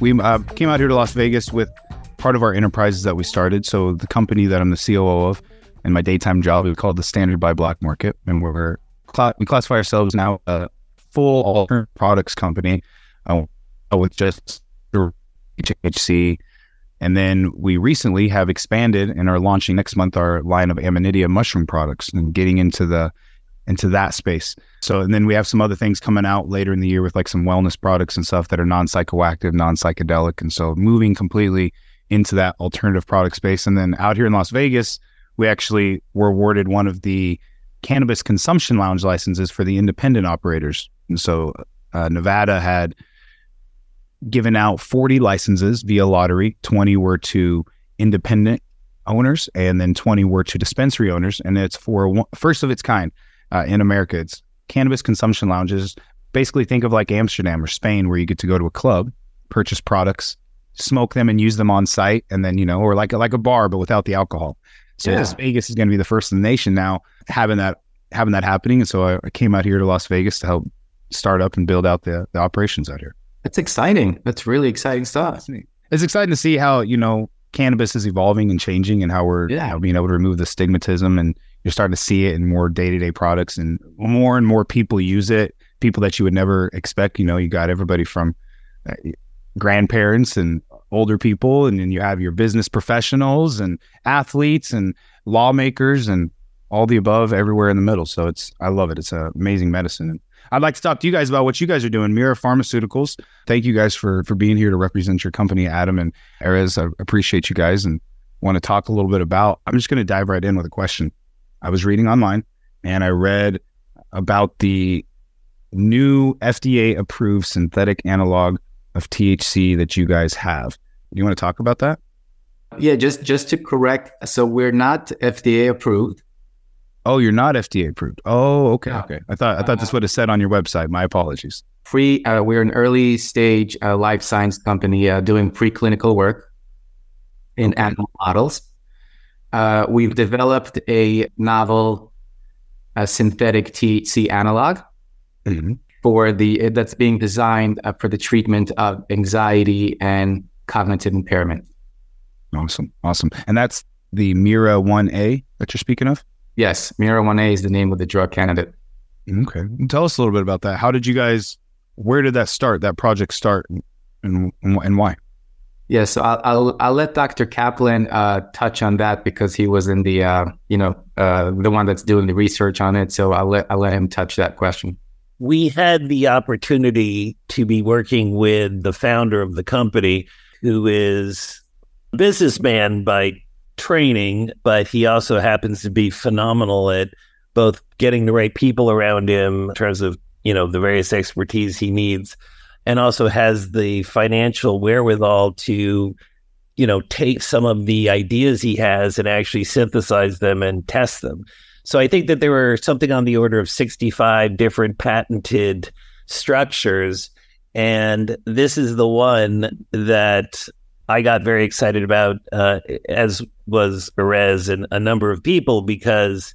We uh, came out here to Las Vegas with part of our enterprises that we started. So the company that I'm the COO of, and my daytime job, we call it the Standard by Black Market, and we're we classify ourselves now a full alternative products company uh, with just THC. And then we recently have expanded and are launching next month our line of Amanita mushroom products and getting into the into that space. So, and then we have some other things coming out later in the year with like some wellness products and stuff that are non psychoactive, non psychedelic. And so moving completely into that alternative product space. And then out here in Las Vegas, we actually were awarded one of the cannabis consumption lounge licenses for the independent operators. And so uh, Nevada had given out 40 licenses via lottery, 20 were to independent owners, and then 20 were to dispensary owners. And it's for one, first of its kind uh, in America. It's cannabis consumption lounges. Basically, think of like Amsterdam or Spain, where you get to go to a club, purchase products, smoke them, and use them on site, and then you know, or like like a bar but without the alcohol. So yeah. Las Vegas is going to be the first in the nation now having that having that happening. And so I, I came out here to Las Vegas to help start up and build out the, the operations out here. That's exciting. That's really exciting stuff. It's exciting to see how you know cannabis is evolving and changing, and how we're yeah. you know, being able to remove the stigmatism and you're starting to see it in more day-to-day products and more and more people use it people that you would never expect. You know you got everybody from uh, grandparents and older people and then you have your business professionals and athletes and lawmakers and all the above everywhere in the middle. So it's i love it. It's an amazing medicine i'd like to talk to you guys about what you guys are doing mira pharmaceuticals thank you guys for for being here to represent your company adam and Erez. i appreciate you guys and want to talk a little bit about i'm just going to dive right in with a question I was reading online and I read about the new FDA approved synthetic analog of THC that you guys have. You want to talk about that? Yeah, just just to correct, so we're not FDA approved. Oh, you're not FDA approved. Oh, okay, okay. I thought I thought this would have said on your website. My apologies. Free. Uh, we're an early stage uh, life science company uh, doing preclinical work in okay. animal models uh, we've developed a novel a synthetic THC analog mm-hmm. for the that's being designed uh, for the treatment of anxiety and cognitive impairment. Awesome, awesome, and that's the Mira One A that you're speaking of. Yes, Mira One A is the name of the drug candidate. Okay, tell us a little bit about that. How did you guys? Where did that start? That project start, and and, and why? Yeah, so I'll I'll, I'll let Dr. Kaplin uh, touch on that because he was in the uh, you know uh, the one that's doing the research on it. So I'll let I'll let him touch that question. We had the opportunity to be working with the founder of the company, who is a businessman by training, but he also happens to be phenomenal at both getting the right people around him in terms of you know the various expertise he needs and also has the financial wherewithal to you know take some of the ideas he has and actually synthesize them and test them. So i think that there were something on the order of 65 different patented structures and this is the one that I got very excited about, uh, as was Erez and a number of people, because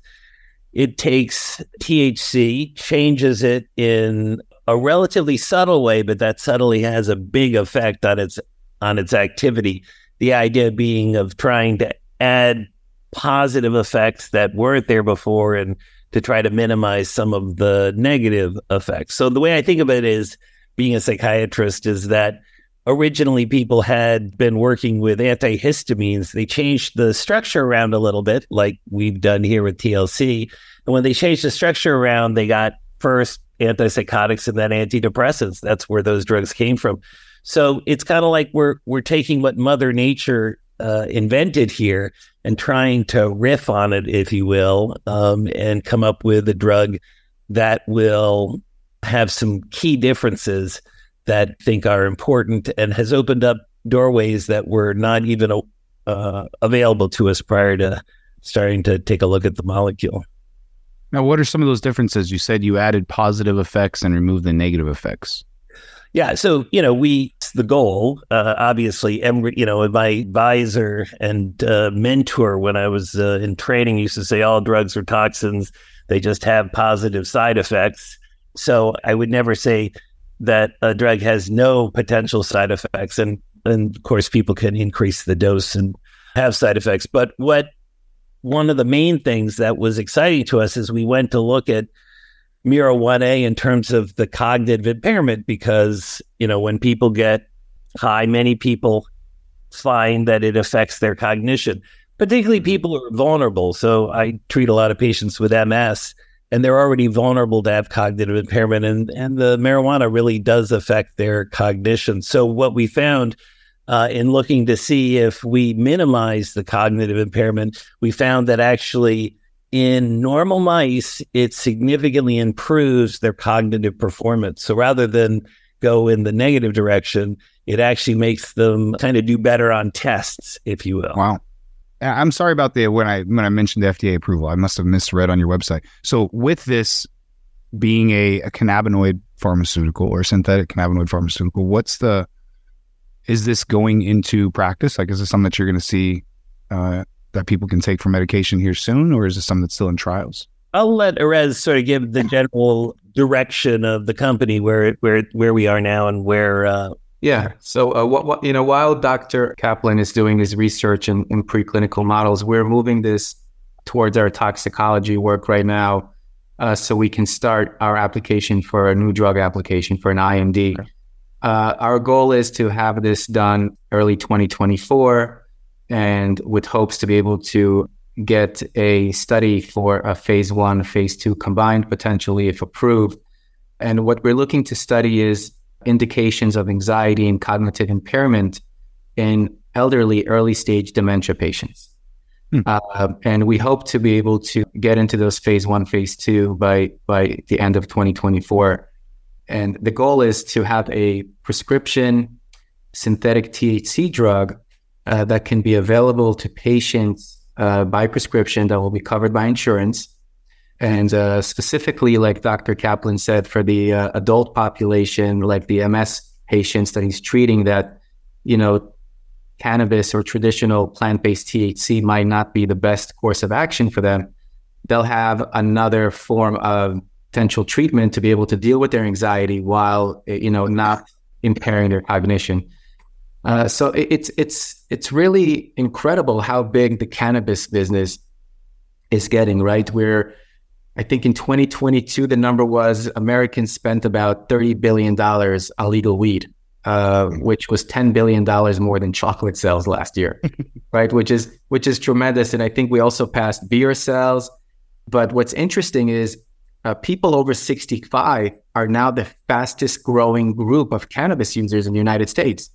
it takes THC, changes it in a relatively subtle way, but that subtly has a big effect on its on its activity. The idea being of trying to add positive effects that weren't there before and to try to minimize some of the negative effects. So the way I think of it is being a psychiatrist is that originally people had been working with antihistamines. They changed the structure around a little bit, like we've done here with THC. And when they changed the structure around, they got first antipsychotics and then antidepressants. That's where those drugs came from. So it's kind of like we're we're taking what Mother Nature uh, invented here and trying to riff on it, if you will, um, and come up with a drug that will have some key differences that I think are important and has opened up doorways that were not even uh, available to us prior to starting to take a look at the molecule. Now, what are some of those differences? You said you added positive effects and removed the negative effects. Yeah, so you know, we the goal. Uh, obviously, every, you know, my advisor and uh, mentor when I was uh, in training used to say all drugs are toxins; they just have positive side effects. So I would never say that a drug has no potential side effects. And, and of course, people can increase the dose and have side effects. But what one of the main things that was exciting to us is we went to look at Mira One A in terms of the cognitive impairment because, you know, when people get high, many people find that it affects their cognition, particularly mm-hmm. people who are vulnerable. So I treat a lot of patients with MS and they're already vulnerable to have cognitive impairment and, and the marijuana really does affect their cognition. So what we found uh, in looking to see if we minimize the cognitive impairment, we found that actually in normal mice, it significantly improves their cognitive performance. So rather than go in the negative direction, it actually makes them kind of do better on tests, if you will. Wow. I'm sorry about the when I when I mentioned the FDA approval. I must have misread on your website. So with this being a, a cannabinoid pharmaceutical or synthetic cannabinoid pharmaceutical, what's the is this going into practice? Like, is this something that you're going to see uh, that people can take for medication here soon, or is this something that's still in trials? I'll let Erez sort of give the general direction of the company where where where we are now and where uh, yeah. So, uh, what, what, you know, while Dr. Kaplin is doing his research in, in preclinical models, we're moving this towards our toxicology work right now, uh, so we can start our application for a new drug application for an IND. Okay. Uh, our goal is to have this done early 2024, and with hopes to be able to get a study for a phase one, phase two combined, potentially if approved. And what we're looking to study is indications of anxiety and cognitive impairment in elderly early stage dementia patients. Hmm. Uh, and we hope to be able to get into those phase one, phase two by by the end of 2024. And the goal is to have a prescription synthetic THC drug uh, that can be available to patients uh, by prescription that will be covered by insurance and uh, specifically, like Dr. Kaplin said, for the uh, adult population, like the MS patients that he's treating, that, you know, cannabis or traditional plant based THC might not be the best course of action for them. They'll have another form of potential treatment to be able to deal with their anxiety while, you know, not impairing their cognition. Uh, so it's it's it's really incredible how big the cannabis business is getting. Right, we're I think in 2022, the number was Americans spent about $30 billion on legal weed, uh, which was $10 billion more than chocolate sales last year, right? Which is, which is tremendous. And I think we also passed beer sales. But what's interesting is uh, people over 65 are now the fastest growing group of cannabis users in the United States.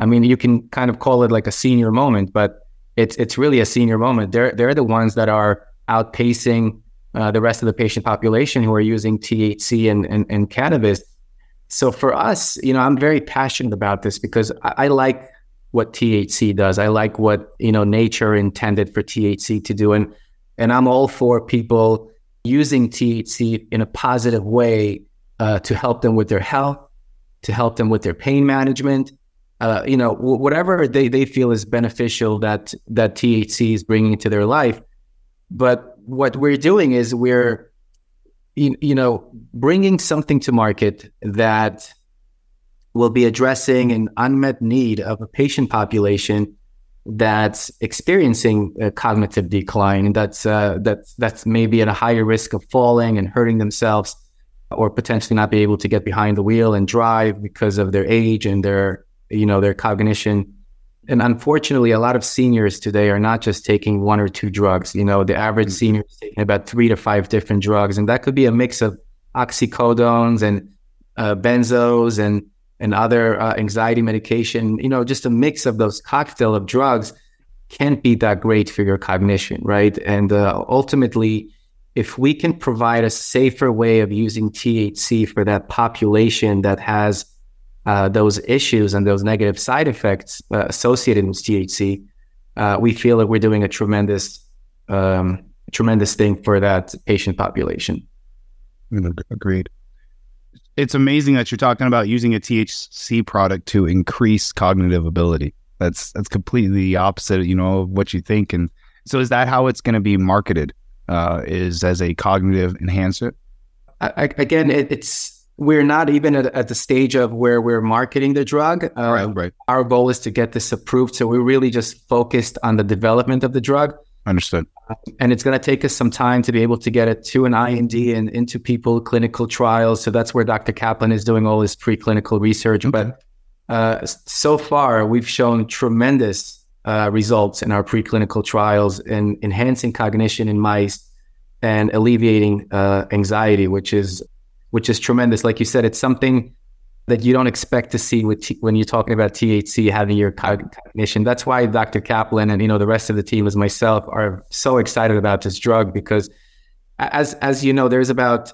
I mean, you can kind of call it like a senior moment, but it's, it's really a senior moment. They're, they're the ones that are outpacing uh, the rest of the patient population who are using THC and, and, and, cannabis. So for us, you know, I'm very passionate about this because I, I, like what THC does. I like what you know nature intended for THC to do, and and I'm all for people using THC in a positive way uh, to help them with their health, to help them with their pain management. Uh, you know, whatever they, they feel is beneficial that that THC is bringing to their life. But what we're doing is we're you, you know bringing something to market that will be addressing an unmet need of a patient population that's experiencing a cognitive decline that's uh, that's that's maybe at a higher risk of falling and hurting themselves or potentially not be able to get behind the wheel and drive because of their age and their you know their cognition and unfortunately, a lot of seniors today are not just taking one or two drugs. You know, the average mm-hmm. senior is taking about three to five different drugs, and that could be a mix of oxycodones and uh, benzos and and other uh, anxiety medication. You know, just a mix of those cocktail of drugs can't be that great for your cognition, right? And uh, ultimately, if we can provide a safer way of using THC for that population that has uh, those issues and those negative side effects uh, associated with THC, uh, we feel that we're doing a tremendous, um, tremendous thing for that patient population. Agreed. It's amazing that you're talking about using a THC product to increase cognitive ability. That's that's completely the opposite, you know, of what you think. And so, is that how it's going to be marketed? Uh, is as a cognitive enhancer? I, again, it, it's we're not even at, at, the stage of where we're marketing the drug. Uh, right, right. Our goal is to get this approved. So we're really just focused on the development of the drug. Understood. and it's going to take us some time to be able to get it to an IND and into people clinical trials. So that's where Dr. Kaplin is doing all his preclinical research. Okay. But uh, so far, we've shown tremendous uh, results in our preclinical trials in enhancing cognition in mice and alleviating uh, anxiety, which is which is tremendous. Like you said, it's something that you don't expect to see with t- when you're talking about THC having your cognition. That's why Dr. Kaplin and you know the rest of the team, as myself, are so excited about this drug because, as as you know, there's about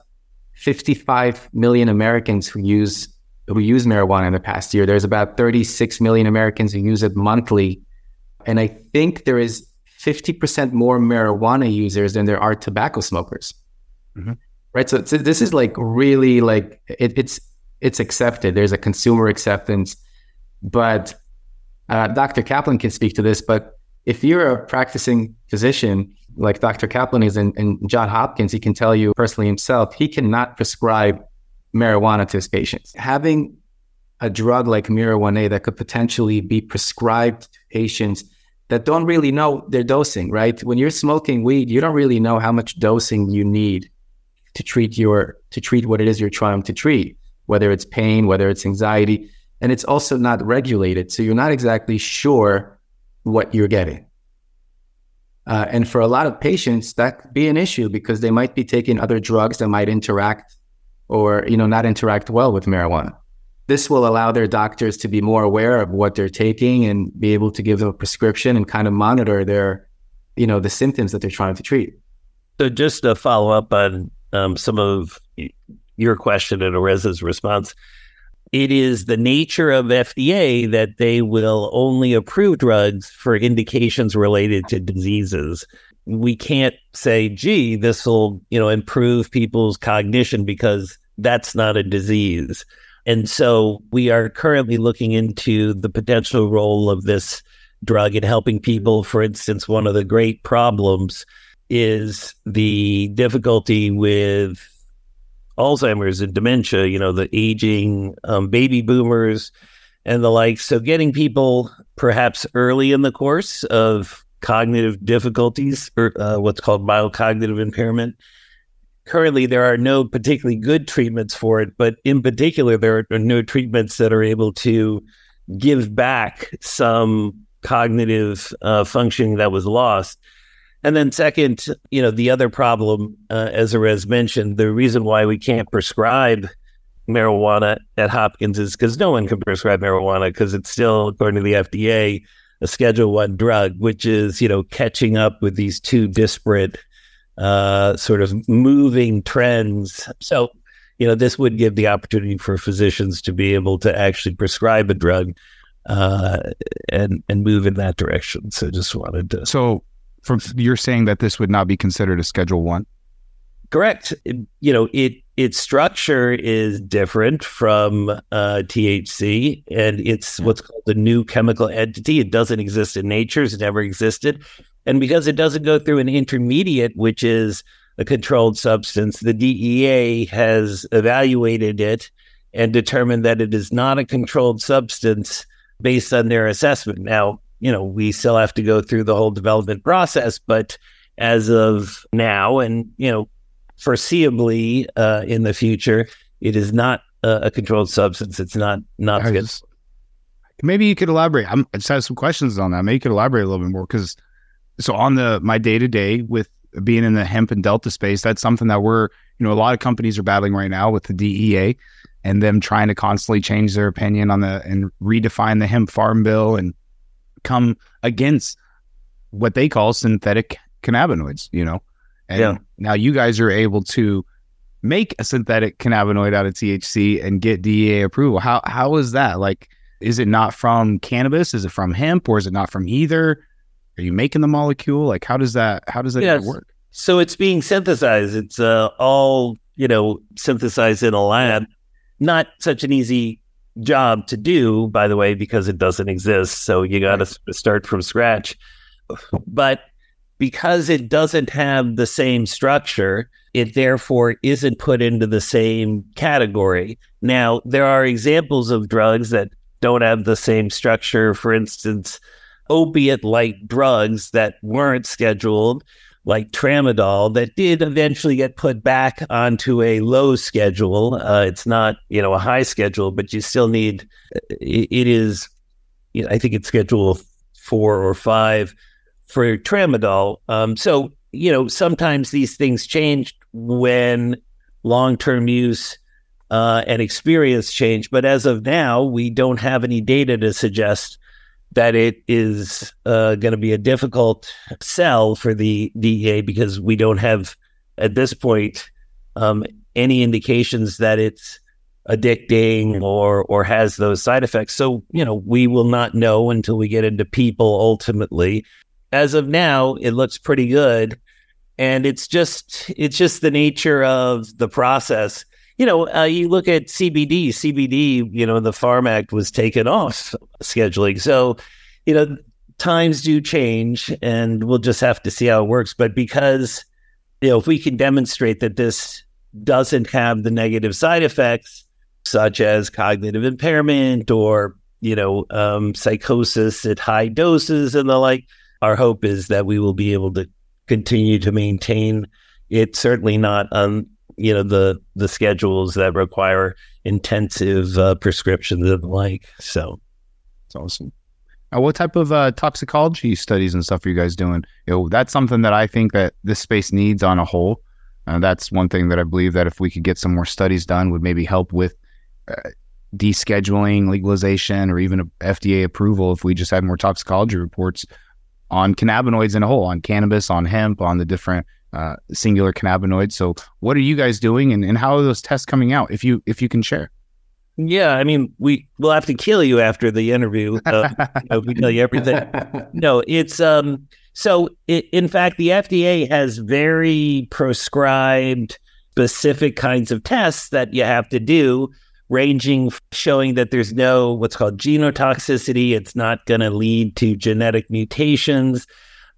55 million Americans who use who use marijuana in the past year. There's about 36 million Americans who use it monthly, and I think there is 50% more marijuana users than there are tobacco smokers. Mm-hmm. Right. So, this is like really like it, it's it's accepted. There's a consumer acceptance, but uh, Dr. Kaplin can speak to this. But if you're a practicing physician like Dr. Kaplin is and, and John Hopkins, he can tell you personally himself, he cannot prescribe marijuana to his patients. Having a drug like Mira One A that could potentially be prescribed to patients that don't really know their dosing, right? When you're smoking weed, you don't really know how much dosing you need to treat your to treat what it is you're trying to treat, whether it's pain, whether it's anxiety, and it's also not regulated, so you're not exactly sure what you're getting. Uh, and for a lot of patients, that could be an issue because they might be taking other drugs that might interact or you know not interact well with marijuana this will allow their doctors to be more aware of what they're taking and be able to give them a prescription and kind of monitor their, you know, the symptoms that they're trying to treat. So just to follow up on um, some of your question and Erez's response, it is the nature of FDA that they will only approve drugs for indications related to diseases. We can't say, gee, this will, you know, improve people's cognition because that's not a disease. And so we are currently looking into the potential role of this drug in helping people. For instance, one of the great problems is the difficulty with Alzheimer's and dementia, you know, the aging um, baby boomers and the like. So getting people perhaps early in the course of cognitive difficulties or uh, what's called mild cognitive impairment currently there are no particularly good treatments for it, but in particular, there are no treatments that are able to give back some cognitive uh, functioning that was lost. And then, second, you know, the other problem, uh, as Erez mentioned, the reason why we can't prescribe marijuana at Hopkins is because no one can prescribe marijuana because it's still, according to the FDA, a Schedule One drug, which is you know catching up with these two disparate uh, sort of moving trends. So, you know, this would give the opportunity for physicians to be able to actually prescribe a drug uh, and and move in that direction. So, just wanted to. So, from you're saying that this would not be considered a Schedule One. Correct. You know, it its structure is different from uh, THC, and it's what's called a new chemical entity. It doesn't exist in nature; it's never existed. And because it doesn't go through an intermediate, which is a controlled substance, the DEA has evaluated it and determined that it is not a controlled substance based on their assessment. Now, you know, we still have to go through the whole development process, but as of now, and, you know, foreseeably uh, in the future, it is not a, a controlled substance. It's not, not good. Maybe you could elaborate. I'm, I just have some questions on that. Maybe you could elaborate a little bit more because so on the my day to day with being in the hemp and delta space, that's something that we're you know a lot of companies are battling right now with the DEA and them trying to constantly change their opinion on the and redefine the hemp farm bill and come against what they call synthetic cannabinoids. You know, and yeah. now you guys are able to make a synthetic cannabinoid out of THC and get DEA approval. How how is that? Like, is it not from cannabis? Is it from hemp, or is it not from either? Are you making the molecule? Like, how does that how does that yes. work? So it's being synthesized. It's uh, all you know synthesized in a lab. Not such an easy job to do, by the way, because it doesn't exist. So you got to start from scratch. But because it doesn't have the same structure, it therefore isn't put into the same category. Now, there are examples of drugs that don't have the same structure. For instance, opiate like drugs that weren't scheduled, like tramadol, that did eventually get put back onto a low schedule. Uh, it's not, you know, a high schedule, but you still need, it, it is, you know, I think it's schedule four or five for tramadol. Um, so, you know, sometimes these things change when long term use uh, and experience change. But as of now, we don't have any data to suggest that it is uh, going to be a difficult sell for the DEA because we don't have, at this point, um, any indications that it's addicting or or has those side effects. So you know we will not know until we get into people ultimately. As of now, it looks pretty good, and it's just it's just the nature of the process you know, uh, you look at CBD, CBD, you know, the Farm Act was taken off scheduling. So, you know, times do change and we'll just have to see how it works. But because, you know, if we can demonstrate that this doesn't have the negative side effects, such as cognitive impairment or, you know, um, psychosis at high doses and the like, our hope is that we will be able to continue to maintain it. Certainly not on you know the the schedules that require intensive uh, prescriptions and the like. So it's awesome. Now, what type of uh, toxicology studies and stuff are you guys doing? You know, that's something that I think that this space needs on a whole. Uh, that's one thing that I believe that if we could get some more studies done, would maybe help with uh, descheduling, legalization, or even FDA approval. If we just had more toxicology reports on cannabinoids in a whole, on cannabis, on hemp, on the different uh, singular cannabinoids. So, what are you guys doing, and, and how are those tests coming out? If you if you can share. Yeah, I mean, we will have to kill you after the interview. Uh, we tell you everything. No, it's um. So, it, in fact, the FDA has very prescribed specific kinds of tests that you have to do, ranging showing that there's no what's called genotoxicity. It's not going to lead to genetic mutations.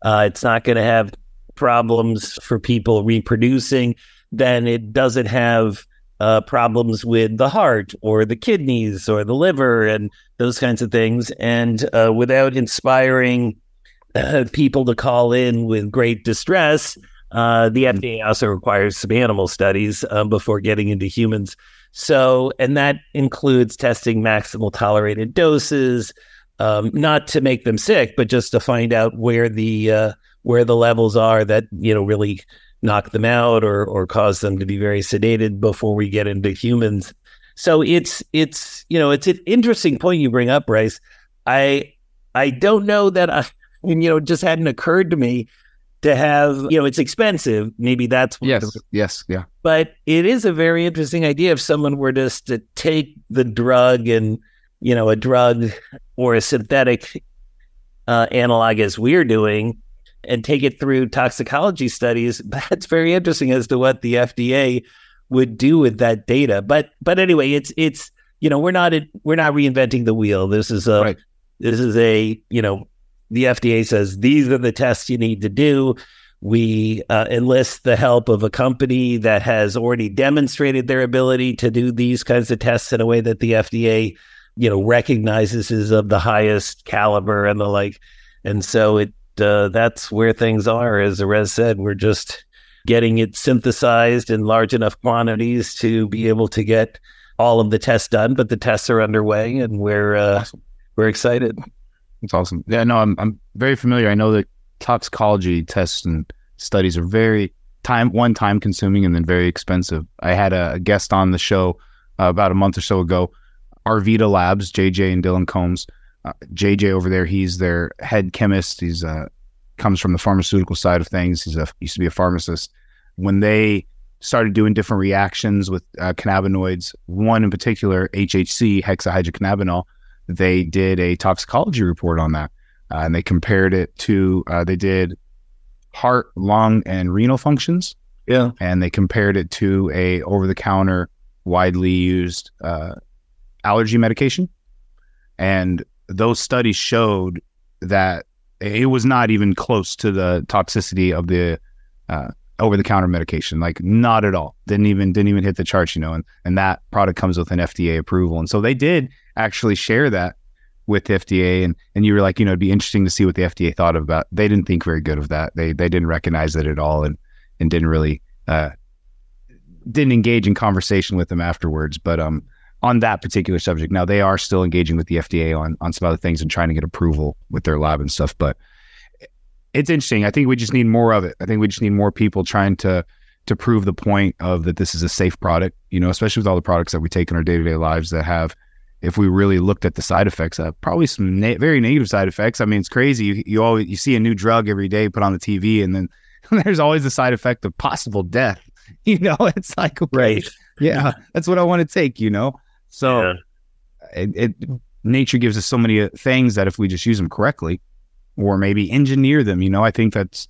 Uh, it's not going to have problems for people reproducing, then it doesn't have uh, problems with the heart or the kidneys or the liver and those kinds of things. And uh, without inspiring uh, people to call in with great distress, uh, the mm-hmm. FDA also requires some animal studies um, before getting into humans. So, and that includes testing maximal tolerated doses, um, not to make them sick, but just to find out where the uh, where the levels are that you know really knock them out or or cause them to be very sedated before we get into humans. So it's it's you know it's an interesting point you bring up, Bryce. I I don't know that I mean you know it just hadn't occurred to me to have you know it's expensive. Maybe that's yes yes yeah. But it is a very interesting idea if someone were just to take the drug and you know a drug or a synthetic uh, analog as we're doing and take it through toxicology studies, that's very interesting as to what the FDA would do with that data. But but anyway, it's it's you know we're not we're not reinventing the wheel. This is a right. this is a you know the FDA says these are the tests you need to do. We uh, enlist the help of a company that has already demonstrated their ability to do these kinds of tests in a way that the FDA, you know, recognizes is of the highest caliber and the like. And so it uh, that's where things are. As Erez said, we're just getting it synthesized in large enough quantities to be able to get all of the tests done. But the tests are underway, and we're uh, awesome. we're excited. It's awesome. Yeah, no, I'm I'm very familiar. I know that toxicology tests and studies are very time one time consuming and then very expensive. I had a, guest on the show uh, about a month or so ago. Arvida Labs, JJ and Dylan Combs uh, JJ over there, he's their head chemist. He's uh, comes from the pharmaceutical side of things. He's a used to be a pharmacist. When they started doing different reactions with uh, cannabinoids, one in particular, HHC, hexahydrocannabinol, they did a toxicology report on that, uh, and they compared it to uh, they did heart, lung, and renal functions. Yeah, and they compared it to a over the counter, widely used uh, allergy medication, and those studies showed that it was not even close to the toxicity of the uh, over the counter medication. Like not at all. Didn't even didn't even hit the charts, you know. And and that product comes with an FDA approval. And so they did actually share that with the FDA. And and you were like, you know, it'd be interesting to see what the FDA thought about. They didn't think very good of that. They they didn't recognize it at all, and and didn't really uh, didn't engage in conversation with them afterwards. But um, on that particular subject, now they are still engaging with the FDA on on some other things and trying to get approval with their lab and stuff. But it's interesting. I think we just need more of it. I think we just need more people trying to to prove the point of that this is a safe product. You know, especially with all the products that we take in our day to day lives that have, if we really looked at the side effects, uh, probably some na- very negative side effects. I mean, it's crazy. You, you always you see a new drug every day put on the TV, and then there's always the side effect of possible death. You know, it's like okay, Right. yeah, that's what I want to take. You know, so Yeah. it, it nature gives us so many uh, things that if we just use them correctly, or maybe engineer them, you know, I think that's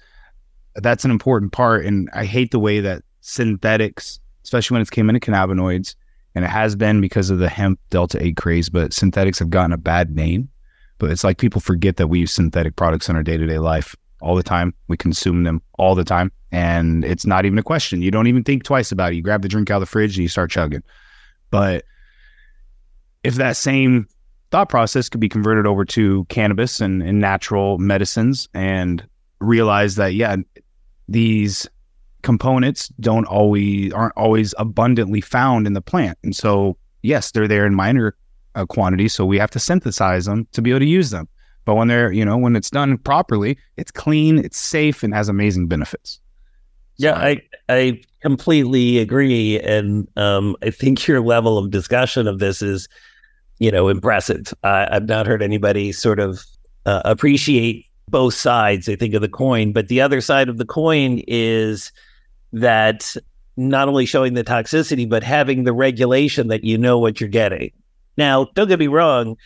that's an important part. And I hate the way that synthetics, especially when it's came into cannabinoids, and it has been because of the hemp delta eight craze, but synthetics have gotten a bad name. But it's like people forget that we use synthetic products in our day to day life all the time. We consume them all the time. And it's not even a question. You don't even think twice about it. You grab the drink out of the fridge and you start chugging. But if that same thought process could be converted over to cannabis and, and natural medicines and realize that, yeah, these components don't always aren't always abundantly found in the plant. And so, yes, they're there in minor uh, quantities. So we have to synthesize them to be able to use them. But when they're, you know, when it's done properly, it's clean, it's safe, and has amazing benefits. Yeah, I I completely agree, and um, I think your level of discussion of this is, you know, impressive. I've not heard anybody sort of uh, appreciate both sides. I think of the coin, but the other side of the coin is that not only showing the toxicity, but having the regulation that you know what you're getting. Now, don't get me wrong.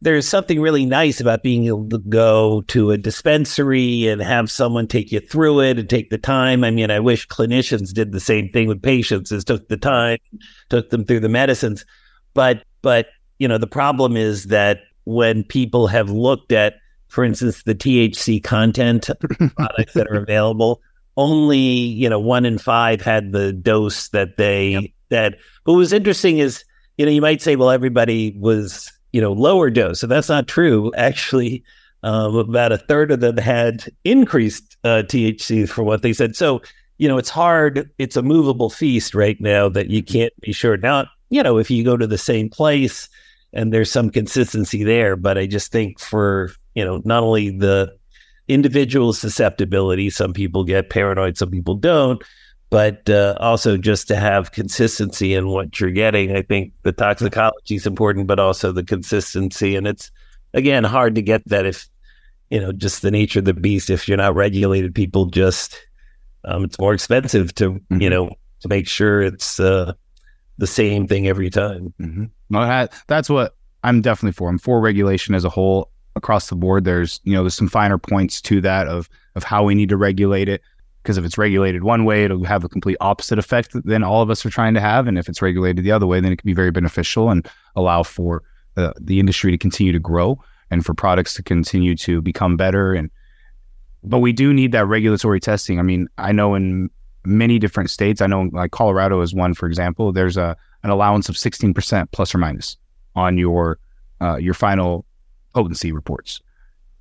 There's something really nice about being able to go to a dispensary and have someone take you through it and take the time. I mean, I wish clinicians did the same thing with patients, is took the time, took them through the medicines. But but you know, the problem is that when people have looked at, for instance, the THC content products that are available, only you know one in five had the dose that they Yep. that. But what was interesting is, you know, you might say, well, everybody was you know lower dose, and that's not true. Actually, um, about a third of them had increased uh, THC for what they said. So you know, it's hard. It's a movable feast right now that you can't be sure. Now, you know, if you go to the same place and there's some consistency there, but I just think for you know not only the individual susceptibility, some people get paranoid, some people don't, but uh, also just to have consistency in what you're getting. I think the toxicology is important, but also the consistency, and it's again hard to get that if you know just the nature of the beast. If you're not regulated, people just um, it's more expensive to you Mhm. know to make sure it's uh, the same thing every time. Mm-hmm. That, that's what I'm definitely for. I'm for regulation as a whole across the board. There's you know there's some finer points to that of of how we need to regulate it because if it's regulated one way, it'll have a complete opposite effect than all of us are trying to have, and if it's regulated the other way, then it can be very beneficial and allow for the the industry to continue to grow and for products to continue to become better and but we do need that regulatory testing. I mean, I know in many different states, I know like Colorado is one, for example, there's a an allowance of 16% plus or minus on your uh, your final potency reports.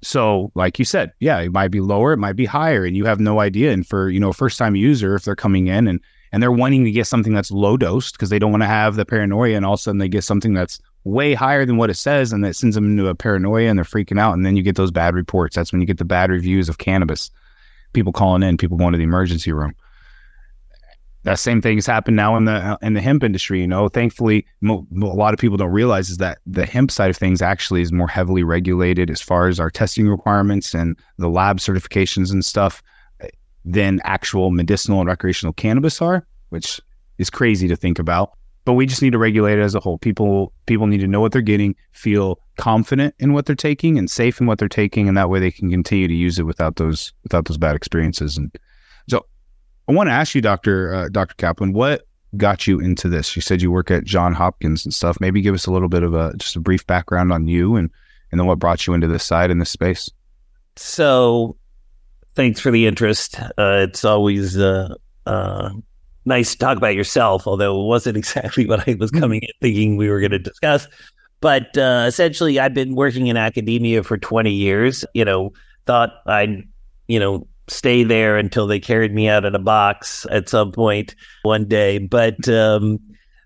So, like you said, yeah, it might be lower, it might be higher, and you have no idea. And for you know, first time user, if they're coming in and and they're wanting to get something that's low dosed because they don't want to have the paranoia, and all of a sudden they get something that's way higher than what it says, and that sends them into a paranoia, and they're freaking out, and then you get those bad reports. That's when you get the bad reviews of cannabis. People calling in, people going to the emergency room that same thing has happened now in the in the hemp industry. You know, thankfully, mo- a lot of people don't realize is that the hemp side of things actually is more heavily regulated as far as our testing requirements and the lab certifications and stuff eh, than actual medicinal and recreational cannabis are, which is crazy to think about. But we just need to regulate it as a whole. People people need to know what they're getting, feel confident in what they're taking, and safe in what they're taking, and that way they can continue to use it without those without those bad experiences. And I want to ask you, Doctor uh, Doctor Kaplin, what got you into this? You said you work at John Hopkins and stuff. Maybe give us a little bit of a just a brief background on you and and then what brought you into this side in this space. So thanks for the interest. Uh, it's always uh, uh, nice to talk about yourself, although it wasn't exactly what I was coming in thinking we were going to discuss. But uh, essentially, I've been working in academia for 20 years. You know, thought I'd, you know, stay there until they carried me out in a box at some point one day. But um,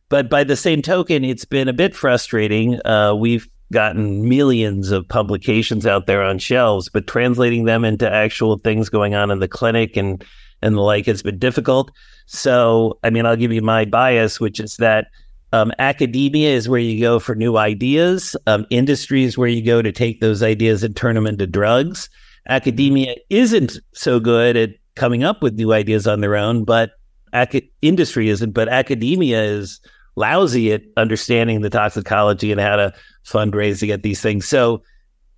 but by the same token, it's been a bit frustrating. Uh, we've gotten millions of publications out there on shelves, but translating them into actual things going on in the clinic and and the like has been difficult. So, I mean, I'll give you my bias, which is that um, academia is where you go for new ideas. Um, industry is where you go to take those ideas and turn them into drugs. Academia isn't so good at coming up with new ideas on their own, but ac- industry isn't. But academia is lousy at understanding the toxicology and how to fundraise to get these things. So,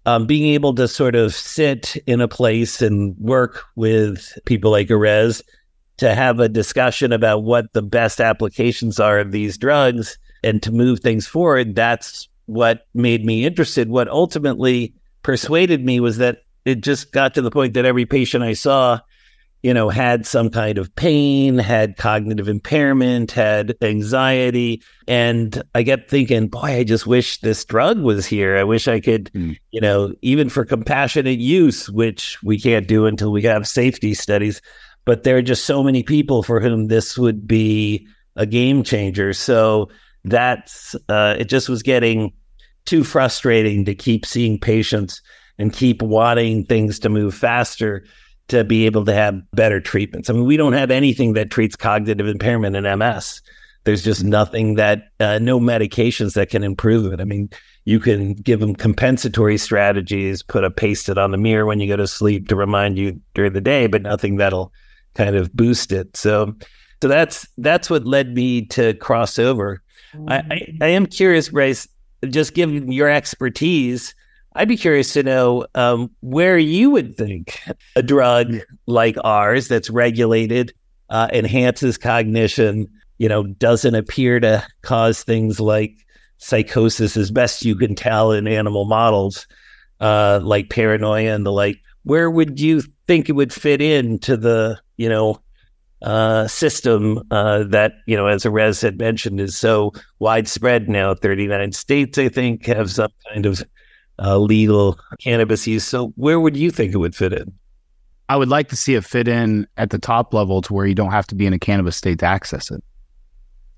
um, being able to sort of sit in a place and work with people like Erez to have a discussion about what the best applications are of these drugs and to move things forward, that's what made me interested. What ultimately persuaded me was that it just got to the point that every patient I saw you know, had some kind of pain, had cognitive impairment, had anxiety. And I kept thinking, boy, I just wish this drug was here. I wish I could, mm. you know, even for compassionate use, which we can't do until we have safety studies. But there are just so many people for whom this would be a game changer. So that's, uh, it just was getting too frustrating to keep seeing patients and keep wanting things to move faster to be able to have better treatments. I mean, we don't have anything that treats cognitive impairment in MS. There's just nothing that, uh, no medications that can improve it. I mean, you can give them compensatory strategies, put a paste it on the mirror when you go to sleep to remind you during the day, but nothing that'll kind of boost it. So, so that's that's what led me to cross over. I, I, I am curious, Bryce, just given your expertise, I'd be curious to know um, where you would think a drug like ours that's regulated uh, enhances cognition, you know, doesn't appear to cause things like psychosis as best you can tell in animal models, uh, like paranoia and the like. Where would you think it would fit into the, you know, uh, system uh, that, you know, as Erez had mentioned, is so widespread now. 39 states, I think, have some kind of uh, legal cannabis use. So, where would you think it would fit in? I would like to see it fit in at the top level to where you don't have to be in a cannabis state to access it.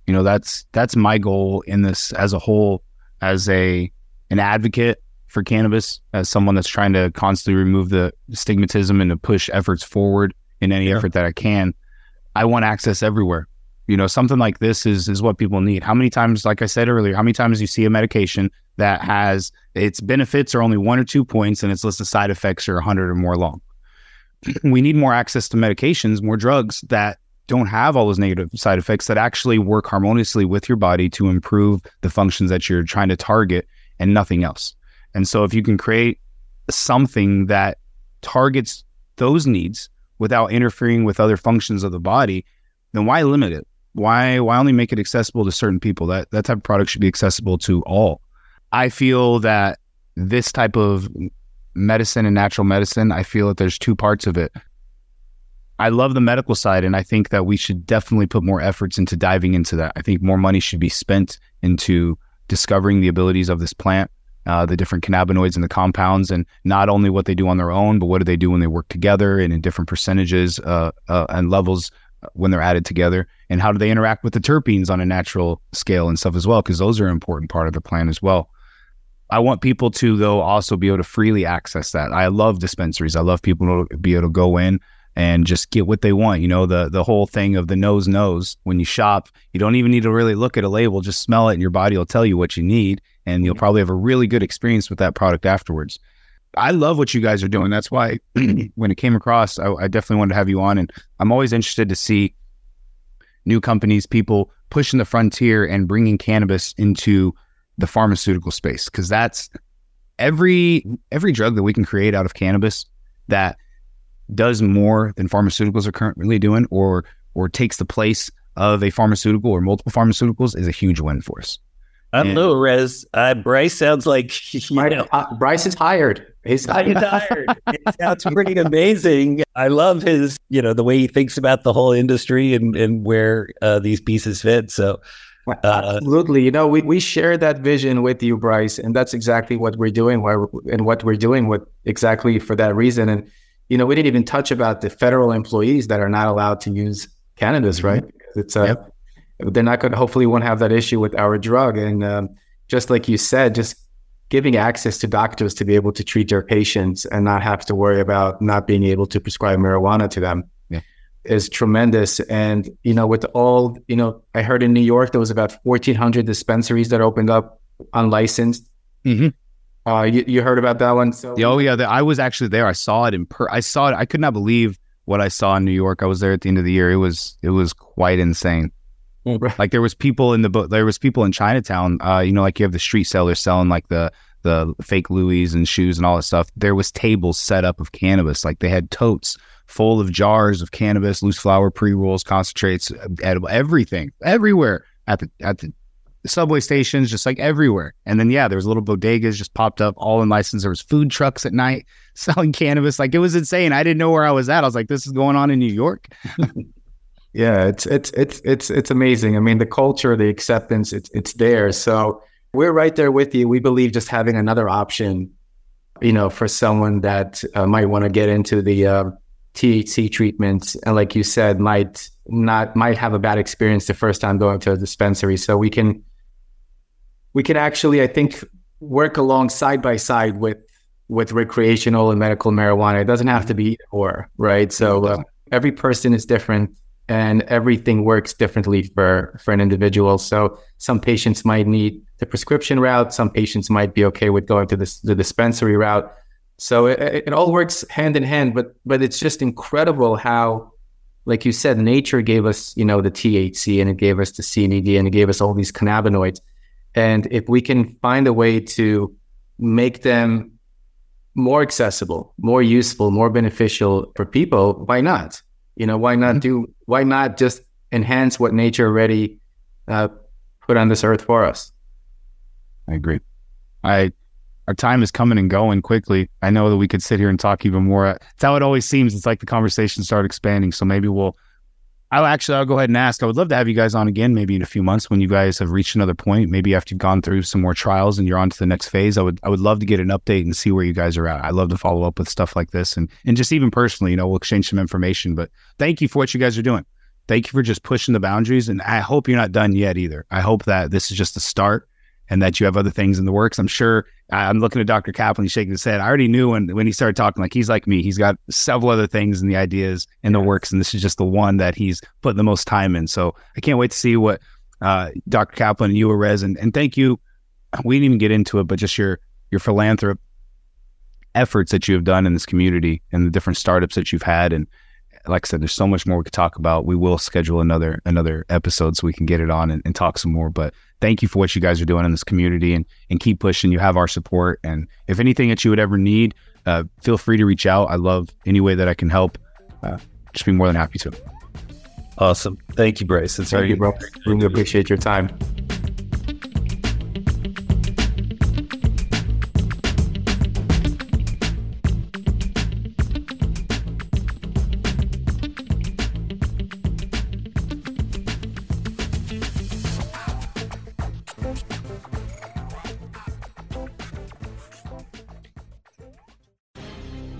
You know, that's that's my goal in this as a whole, as a an advocate for cannabis, as someone that's trying to constantly remove the stigmatism and to push efforts forward in any yeah. effort that I can. I want access everywhere. You know, something like this is is what people need. How many times, like I said earlier, how many times you see a medication that has its benefits are only one or two points and its list of side effects are 100 or more long. we need more access to medications, more drugs that don't have all those negative side effects that actually work harmoniously with your body to improve the functions that you're trying to target and nothing else. And so if you can create something that targets those needs without interfering with other functions of the body, then why limit it? Why why only make it accessible to certain people? That that type of product should be accessible to all. I feel that this type of medicine and natural medicine, I feel that there's two parts of it. I love the medical side, and I think that we should definitely put more efforts into diving into that. I think more money should be spent into discovering the abilities of this plant, uh, the different cannabinoids and the compounds, and not only what they do on their own, but what do they do when they work together and in different percentages uh, uh, and levels when they're added together and how do they interact with the terpenes on a natural scale and stuff as well because those are an important part of the plant as well I want people to though also be able to freely access that. I love dispensaries. I love people to be able to go in and just get what they want. You know, the the whole thing of the nose knows when you shop, you don't even need to really look at a label, just smell it and your body will tell you what you need and you'll probably have a really good experience with that product afterwards. I love what you guys are doing. That's why when it came across, I, I definitely wanted to have you on and I'm always interested to see new companies, people pushing the frontier and bringing cannabis into the pharmaceutical space because that's every every drug that we can create out of cannabis that does more than pharmaceuticals are currently doing or or takes the place of a pharmaceutical or multiple pharmaceuticals is a huge win for us. I don't know, Rez. Uh, Bryce sounds like My, uh, Bryce is hired. He's I'm tired. it sounds pretty amazing. I love his, you know, the way he thinks about the whole industry and and where uh, these pieces fit. So uh, Absolutely. You know, we, we share that vision with you, Bryce, and that's exactly what we're doing where, and what we're doing with exactly for that reason. And, you know, we didn't even touch about the federal employees that are not allowed to use cannabis, mm-hmm. right? Because it's, uh, yep. they're not going to, hopefully won't have that issue with our drug. And um, just like you said, just giving access to doctors to be able to treat their patients and not have to worry about not being able to prescribe marijuana to them is tremendous. And, you know, with all, you know, I heard in New York, there was about 1,400 dispensaries that opened up unlicensed. Mm-hmm. Uh, you, you heard about that one? So, oh, yeah. The, I was actually there. I saw it in per, I saw it. I could not believe what I saw in New York. I was there at the end of the year. It was, it was quite insane. Like there was people in the book, there was people in Chinatown, uh, you know, like you have the street sellers selling like the, the fake Louis and shoes and all that stuff. There was tables set up of cannabis. Like they had totes full of jars of cannabis, loose flower, pre rolls, concentrates, edible, everything, everywhere at the at the subway stations, just like everywhere. And then yeah, there was little bodegas just popped up, all in license. There was food trucks at night selling cannabis. Like it was insane. I didn't know where I was at. I was like, this is going on in New York. yeah, it's it's it's it's it's amazing. I mean, the culture, the acceptance, it's it's there. So we're right there with you. We believe just having another option, you know, for someone that uh, might want to get into the uh, THC treatments, and like you said, might not might have a bad experience the first time going to a dispensary. So we can we can actually, I think, work along side by side with with recreational and medical marijuana. It doesn't have to be or right. So uh, every person is different, and everything works differently for for an individual. So some patients might need the prescription route. Some patients might be okay with going to the, the dispensary route. So it, it all works hand in hand, but but it's just incredible how, like you said, nature gave us you know the THC and it gave us the CBD and it gave us all these cannabinoids, and if we can find a way to make them more accessible, more useful, more beneficial for people, why not? You know, why not mm-hmm. do? Why not just enhance what nature already uh, put on this earth for us? I agree. I our time is coming and going quickly. I know that we could sit here and talk even more. It's how it always seems. It's like the conversation start expanding. So maybe we'll. I'll actually I'll go ahead and ask. I would love to have you guys on again, maybe in a few months when you guys have reached another point. Maybe after you've gone through some more trials and you're on to the next phase. I would I would love to get an update and see where you guys are at. I love to follow up with stuff like this and and just even personally, you know, we'll exchange some information. But thank you for what you guys are doing. Thank you for just pushing the boundaries. And I hope you're not done yet either. I hope that this is just the start and that you have other things in the works. I'm sure I'm looking at Dr. Kaplin, he's shaking his head. I already knew when, when he started talking, like he's like me. He's got several other things and the ideas in the works, and this is just the one that he's put the most time in. So I can't wait to see what uh, Dr. Kaplin and you, Erez, and, and thank you. We didn't even get into it, but just your your philanthropic efforts that you have done in this community and the different startups that you've had and like I said, there's so much more we could talk about. We will schedule another another episode so we can get it on and, and, talk some more. But thank you for what you guys are doing in this community and and keep pushing. You have our support. And if anything that you would ever need, uh, feel free to reach out. I love any way that I can help. Uh, just be more than happy to. Awesome. Thank you, Bryce. It's Thank you, bro. Really appreciate your time.